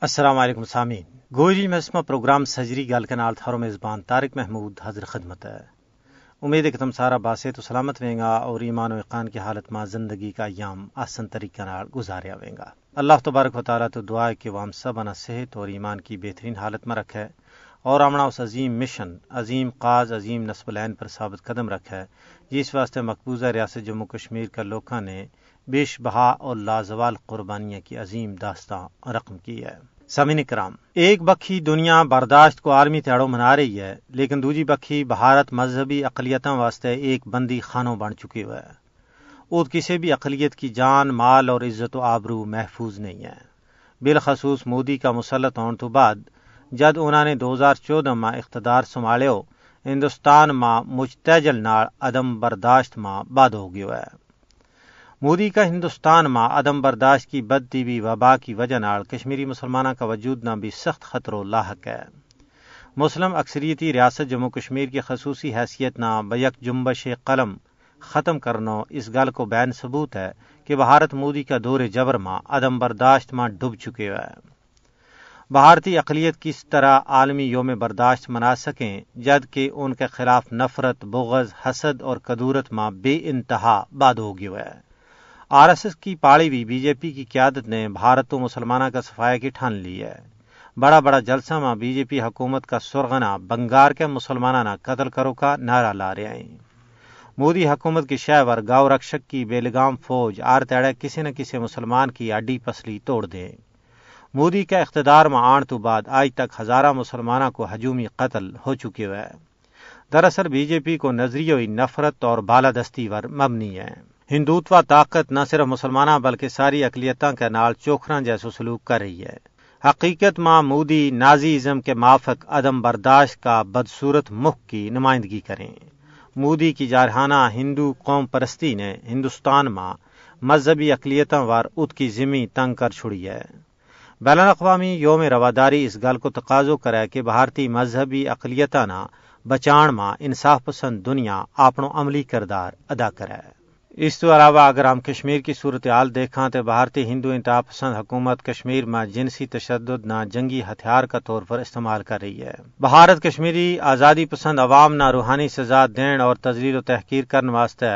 السلام علیکم سامعین۔ گوجی میں پروگرام سجری گل کے نال تھارو میزبان طارق محمود حضر خدمت ہے۔ امید ہے کہ تم سارا باسے تو سلامت ویں گا اور ایمان و اقان کی حالت ماں زندگی کا ایام آسن طریقہ نال گزاریا ویں گا۔ اللہ تبارک و تعالیٰ تو دعا ہے کہ وہ ہم سب انا صحت اور ایمان کی بہترین حالت میں رکھے اور آمنا اس عظیم مشن، عظیم قاز، عظیم نصب العین پر ثابت قدم رکھا ہے جس واسطے مقبوضہ ریاست جموں کشمیر کا لوکاں نے بیش بہا اور لازوال قربانیاں کی عظیم داستان رقم کی ہے۔ سمین کرام، ایک بکھی دنیا برداشت کو عالمی تہڑوں منا رہی ہے، لیکن دوجی بکھی بھارت مذہبی اقلیتوں واسطے ایک بندی خانوں بن چکی ہوئے۔ ہے کسی بھی اقلیت کی جان، مال اور عزت و آبرو محفوظ نہیں ہے۔ بالخصوص مودی کا مسلط ہونے تو بعد، جد انہوں نے دو ہزار چودہ ماں اقتدار سنبھالو ہندوستان ماں مجتجل نال عدم برداشت ماں بد ہو گیا ہے مودی کا ہندوستان ماں عدم برداشت کی بدتی بھی وبا کی وجہ نال کشمیری مسلمانوں کا وجود نہ بھی سخت خطرو لاحق ہے۔ مسلم اکثریتی ریاست جموں کشمیر کی خصوصی حیثیت نہ بیک جنبش قلم ختم کرنا اس گل کو بین ثبوت ہے کہ بھارت مودی کا دور جبر ماں عدم برداشت ماں ڈب چکے ہوئے بھارتی اقلیت کس طرح عالمی یوم برداشت منا سکیں جد کہ ان کے خلاف نفرت، بغض، حسد اور قدورت ماں بے انتہا باد ہو گیا ہے آر ایس ایس کی پاڑی بھی بی جے پی کی قیادت نے بھارت و مسلمانہ کا صفایا کی ٹھان لی ہے۔ بڑا بڑا جلسہ ماں بی جے پی حکومت کا سرغنا بنگار کے مسلمانہ قتل کرو کا نعرہ لا رہے ہیں۔ مودی حکومت کی شہور گاؤ رکشک کی بیلگام فوج آر تیڑے کسی نہ کسی مسلمان کی اڈی پسلی توڑ دے۔ مودی کا اقتدار میں آن تو بعد آج تک ہزارہ مسلمانوں کو ہجومی قتل ہو چکے ہوئے۔ دراصل بی جے پی کو نظریہ نفرت اور بالادستی پر مبنی ہے۔ ہندوتوا طاقت نہ صرف مسلمانہ بلکہ ساری اقلیتوں کے نال چوکھرا جیسو سلوک کر رہی ہے۔ حقیقت ماں مودی نازی ازم کے مافق عدم برداشت کا بدصورت مخ کی نمائندگی کریں۔ مودی کی جارحانہ ہندو قوم پرستی نے ہندوستان ماں مذہبی اقلیتوں وار ات کی زمیں تنگ کر چھڑی ہے۔ بین الاقوامی یوم رواداری اس گل کو تقاضو کرے کہ بھارتی مذہبی اقلیتوں نہ بچان ماں انصاف پسند دنیا اپنو عملی کردار ادا کرے۔ اس تو علاوہ اگر ہم کشمیر کی صورتحال دیکھاں تو بھارتی ہندو انتہا پسند حکومت کشمیر میں جنسی تشدد نہ جنگی ہتھیار کا طور پر استعمال کر رہی ہے۔ بھارت کشمیری آزادی پسند عوام نہ روحانی سزا دین اور تجلیل و تحقیر کرنے واسطے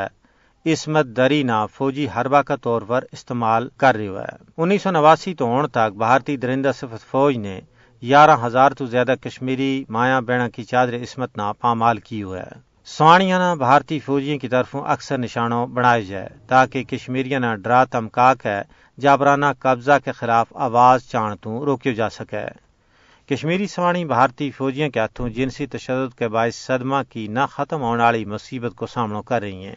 عصمت دری نہ فوجی حربہ کا طور پر استعمال کر رہی ہے۔ انیس سو نواسی تو ہون تک بھارتی درندہ صفت فوج نے گیارہ ہزار تو زیادہ کشمیری مایا بینا کی چادر عصمت نہ پامال کی ہوئے۔ ہے سوانیاں بھارتی فوجیوں کی طرفوں اکثر نشانوں بنائے جائے، تاکہ کشمیریاں ڈرا تمکاک ہے، جابرانہ قبضہ کے خلاف آواز چانتوں روکے جا سکے۔ کشمیری سوانی بھارتی فوجیوں کے ہاتھوں جنسی تشدد کے باعث صدمہ کی نہ ختم ہونے والی مصیبت کو سامنا کر رہی ہیں۔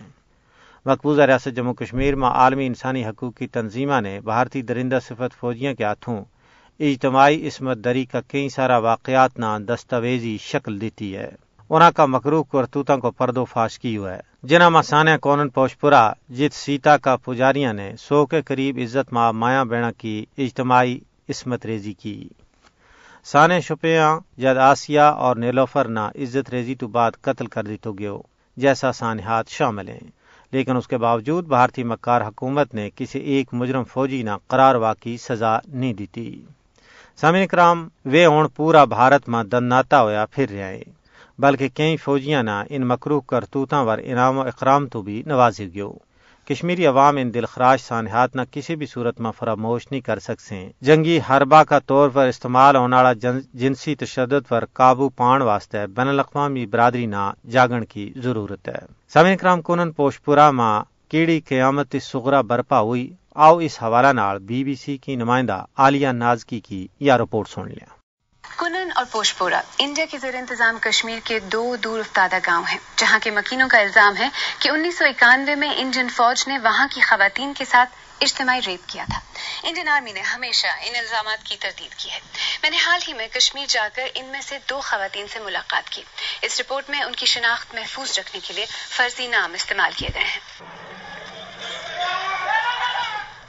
مقبوضہ ریاست جموں کشمیر میں عالمی انسانی حقوق کی تنظیمہ نے بھارتی درندہ صفت فوجیوں کے ہاتھوں اجتماعی عصمت دری کا کئی سارا واقعات نہ دستاویزی شکل دیتی ہے۔ اونا کا مکروح کرتوتوں کو پردو فاش کی ہوا ہے جنا مسانیہ کونن پوشپورا جت سیتا کا پجاریاں نے سو کے قریب عزت ماں مایا بینا کی اجتماعی عصمت ریزی کی۔ سانے شپیاں جد آسیا اور نیلوفر نہ عزت ریزی تو بعد قتل کر دی تو گیو، جیسا سانحات شامل ہیں۔ لیکن اس کے باوجود بھارتی مکار حکومت نے کسی ایک مجرم فوجی نہ قرار واقعی سزا نہیں دیتی۔ سامع کرام وے اون پورا بھارت میں دناتا ہویا پھر رہے بلکہ کئی فوجیاں نہ ان مکروح کرتوتاں ور انعام و اکرام تو بھی نوازی گیو۔ کشمیری عوام ان دلخراش سانحات نہ کسی بھی صورت میں فراموش نہیں کر سکتے جنگی حربہ کا طور پر استعمال ہونے والا جنسی تشدد پر قابو پان واسطے بین الاقوامی برادری نہ جاگن کی ضرورت ہے۔ سمے کرام، کونن پوشپورا ماں کیڑی قیامت سغرا برپا ہوئی۔ آؤ اس حوالہ نال بی بی سی کی نمائندہ عالیہ نازکی کی یا رپورٹ سن لیا۔ کنن اور پوشپورا انڈیا کے زیر انتظام کشمیر کے دو دور افتادہ گاؤں ہیں، جہاں کے مکینوں کا الزام ہے کہ انیس سو اکانوے میں انڈین فوج نے وہاں کی خواتین کے ساتھ اجتماعی ریپ کیا تھا۔ انڈین آرمی نے ہمیشہ ان الزامات کی تردید کی ہے۔ میں نے حال ہی میں کشمیر جا کر ان میں سے دو خواتین سے ملاقات کی۔ اس رپورٹ میں ان کی شناخت محفوظ رکھنے کے لیے فرضی نام استعمال کیے گئے ہیں۔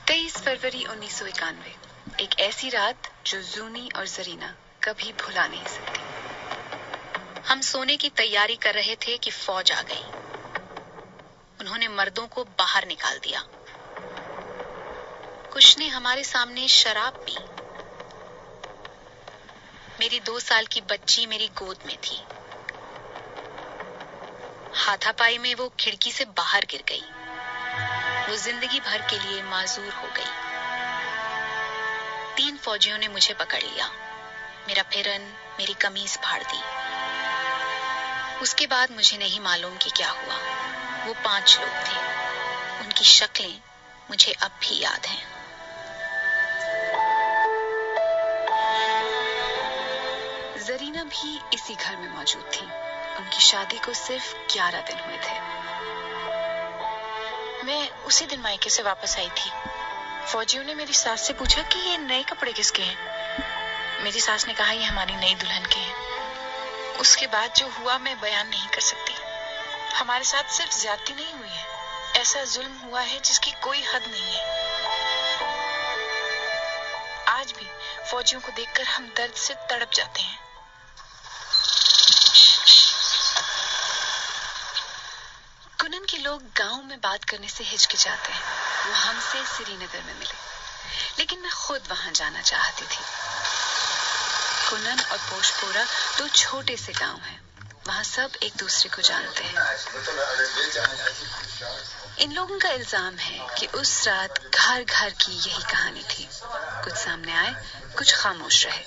تیئیس فروری انیس سو اکانوے، ایک ایسی رات جو زونی اور زرینہ کبھی بھلا نہیں سکتی۔ ہم سونے کی تیاری کر رہے تھے کہ فوج آ گئی۔ انہوں نے مردوں کو باہر نکال دیا۔ کچھ نے ہمارے سامنے شراب پی۔ میری دو سال کی بچی میری گود میں تھی۔ ہاتھا پائی میں وہ کھڑکی سے باہر گر گئی۔ وہ زندگی بھر کے لیے معذور ہو گئی۔ تین فوجیوں نے مجھے پکڑ لیا۔ میرا پھرن، میری کمیز پھاڑ دی۔ اس کے بعد مجھے نہیں معلوم کہ کیا ہوا۔ وہ پانچ لوگ تھے۔ ان کی شکلیں مجھے اب بھی یاد ہیں۔ زرینہ بھی اسی گھر میں موجود تھی۔ ان کی شادی کو صرف گیارہ دن ہوئے تھے۔ میں اسی دن مائکے سے واپس آئی تھی۔ فوجیوں نے میری ساس سے پوچھا کہ یہ نئے کپڑے کس کے ہیں؟ میری ساس نے کہا، یہ ہماری نئی دلہن کے ہیں اس کے بعد جو ہوا، میں بیان نہیں کر سکتی۔ ہمارے ساتھ صرف زیادتی نہیں ہوئی ہے۔ ایسا ظلم ہوا ہے جس کی کوئی حد نہیں ہے۔ آج بھی فوجیوں کو دیکھ کر ہم درد سے تڑپ جاتے ہیں۔ کنن کے لوگ گاؤں میں بات کرنے سے ہچکچاتے ہیں۔ وہ ہم سے سری نگر میں ملے۔ لیکن میں خود وہاں جانا چاہتی تھی۔ کنن اور پوش پورا دو چھوٹے سے گاؤں ہیں۔ وہاں سب ایک دوسرے کو جانتے ہیں۔ ان لوگوں کا الزام ہے کہ اس رات گھر گھر کی یہی کہانی تھی۔ کچھ سامنے آئے، کچھ خاموش رہے۔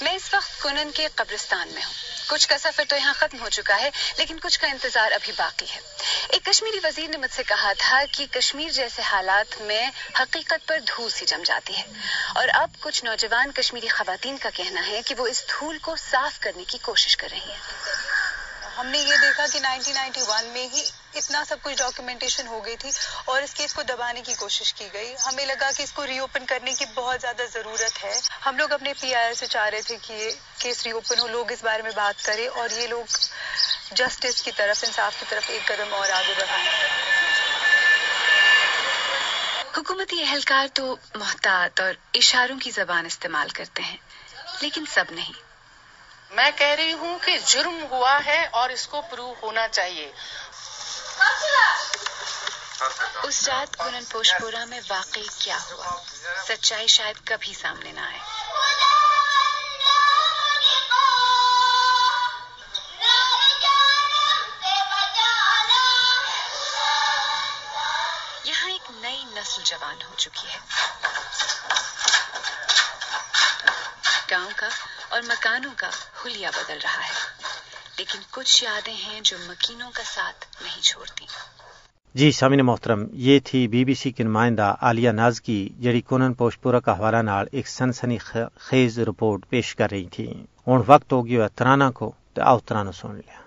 میں اس وقت کنن کے قبرستان میں ہوں۔ کچھ کا سفر تو یہاں ختم ہو چکا ہے، لیکن کچھ کا انتظار ابھی باقی ہے۔ ایک کشمیری وزیر نے مجھ سے کہا تھا کہ کشمیر جیسے حالات میں حقیقت پر دھول سی جم جاتی ہے۔ اور اب کچھ نوجوان کشمیری خواتین کا کہنا ہے کہ وہ اس دھول کو صاف کرنے کی کوشش کر رہی ہیں۔ ہم نے یہ دیکھا کہ 1991 میں ہی اتنا سب کچھ ڈاکیومنٹیشن ہو گئی تھی اور اس کیس کو دبانے کی کوشش کی گئی۔ ہمیں لگا کہ اس کو ری اوپن کرنے کی بہت زیادہ ضرورت ہے۔ ہم لوگ اپنے پی آئی سے چاہ رہے تھے کہ یہ کیس ری اوپن ہو، لوگ اس بارے میں بات کریں اور یہ لوگ جسٹس کی طرف، انصاف کی طرف ایک قدم اور آگے بڑھائیں۔ حکومتی اہلکار تو محتاط اور اشاروں کی زبان استعمال کرتے ہیں، لیکن سب نہیں۔ میں کہہ رہی ہوں کہ جرم ہوا ہے اور اس کو پروو ہونا چاہیے۔ اس رات کنن پوشپورا میں واقعی کیا ہوا؟ سچائی شاید کبھی سامنے نہ آئے۔ یہاں ایک نئی نسل جوان ہو چکی ہے۔ گاؤں کا اور مکانوں کا حلیہ بدل رہا ہے۔ لیکن کچھ یادیں ہیں جو مکینوں کا ساتھ نہیں چھوڑتی۔ جی سامن محترم، یہ تھی بی بی سی کی نمائندہ عالیہ ناز کی، جڑی کونن پوشپورا کا حوالہ نال ایک سنسنی خیز رپورٹ پیش کر رہی تھی ہوں وقت ہو گیا ترانہ کو، تو آؤ ترانہ سن لیا۔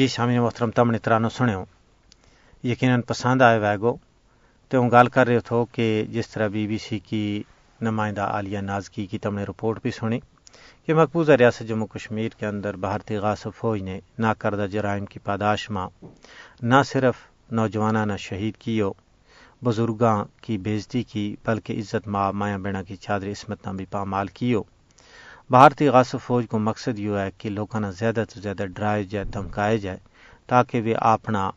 جی شامی محترم تم نے ترانو سنو یقیناً پسند آئے ویگو تو ہوں گال کر رہے تھو کہ جس طرح بی بی سی کی نمائندہ عالیہ نازکی کی تم نے رپورٹ بھی سنی کہ مقبوضہ ریاست جموں کشمیر کے اندر بھارتی غاصب فوج نے ناکردہ جرائم کی پاداش ماں نہ صرف نوجوانانہ شہید کی ہو بزرگاں کی بےزتی کی بلکہ عزت ماں مایا بینا کی چادر عصمت نہ بھی پامال کی ہو بھارتی غاصب فوج کو مقصد یہ ہے کہ لوگوں نے زیادہ تو زیادہ ڈرائے جائے، دھمکائے جائے، تاکہ وہ اپنا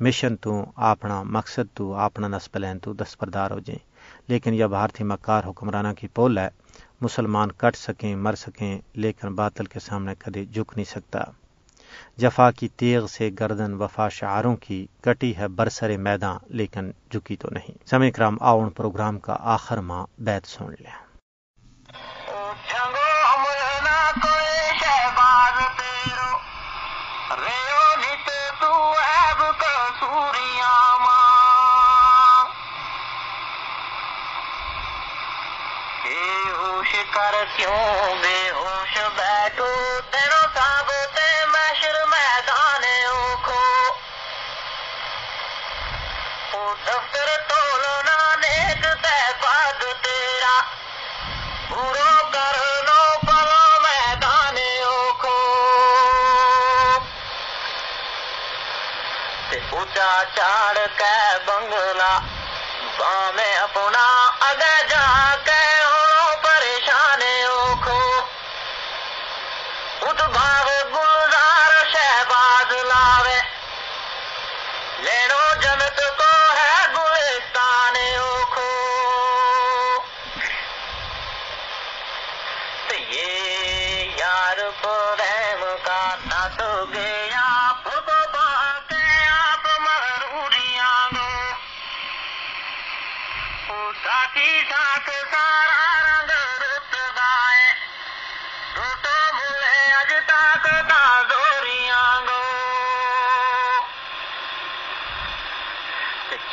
مشن تو، اپنا مقصد تو، اپنا نسب لین تو دستبردار ہو جائیں۔ لیکن یہ بھارتی مکار حکمرانہ کی پول ہے، مسلمان کٹ سکیں، مر سکیں، لیکن باطل کے سامنے کدے جھک نہیں سکتا۔ جفا کی تیغ سے گردن وفا شعاروں کی کٹی ہے برسر میدان، لیکن جھکی تو نہیں۔ سمے کرام، آؤن پروگرام کا آخر ماہ بیت سن لیا۔ کر کیوں بے ہوش بیٹھو تینوں سب تے محشر میدان اوکھو۔ او دفتر تولنا نیک تے پاد تیرا۔ پورو کر لو، پلو میدان اوکھو۔ تے اونچا چاڑ کے بنگلہ۔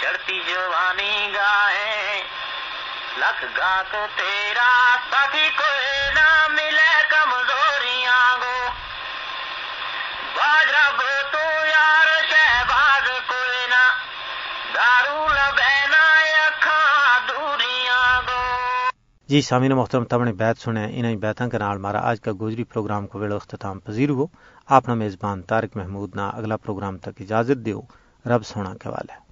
چڑھتی جوانی گائے، لکھ گاک تیرا ساتھی کوئی نہ ملے کمزوریاں گو باج رب تو یار شہباز کوئی نہ، دارو لبینا اکھاں دوریاں گو جی سامعین محترم تم نے بیت سنے، انہیں بیتاں کے نال مارا آج کا گوجری پروگرام کو ویلو اختتام پذیر ہو۔ اپنا میزبان طارق محمود نا اگلا پروگرام تک اجازت دیو، رب سونا کے والے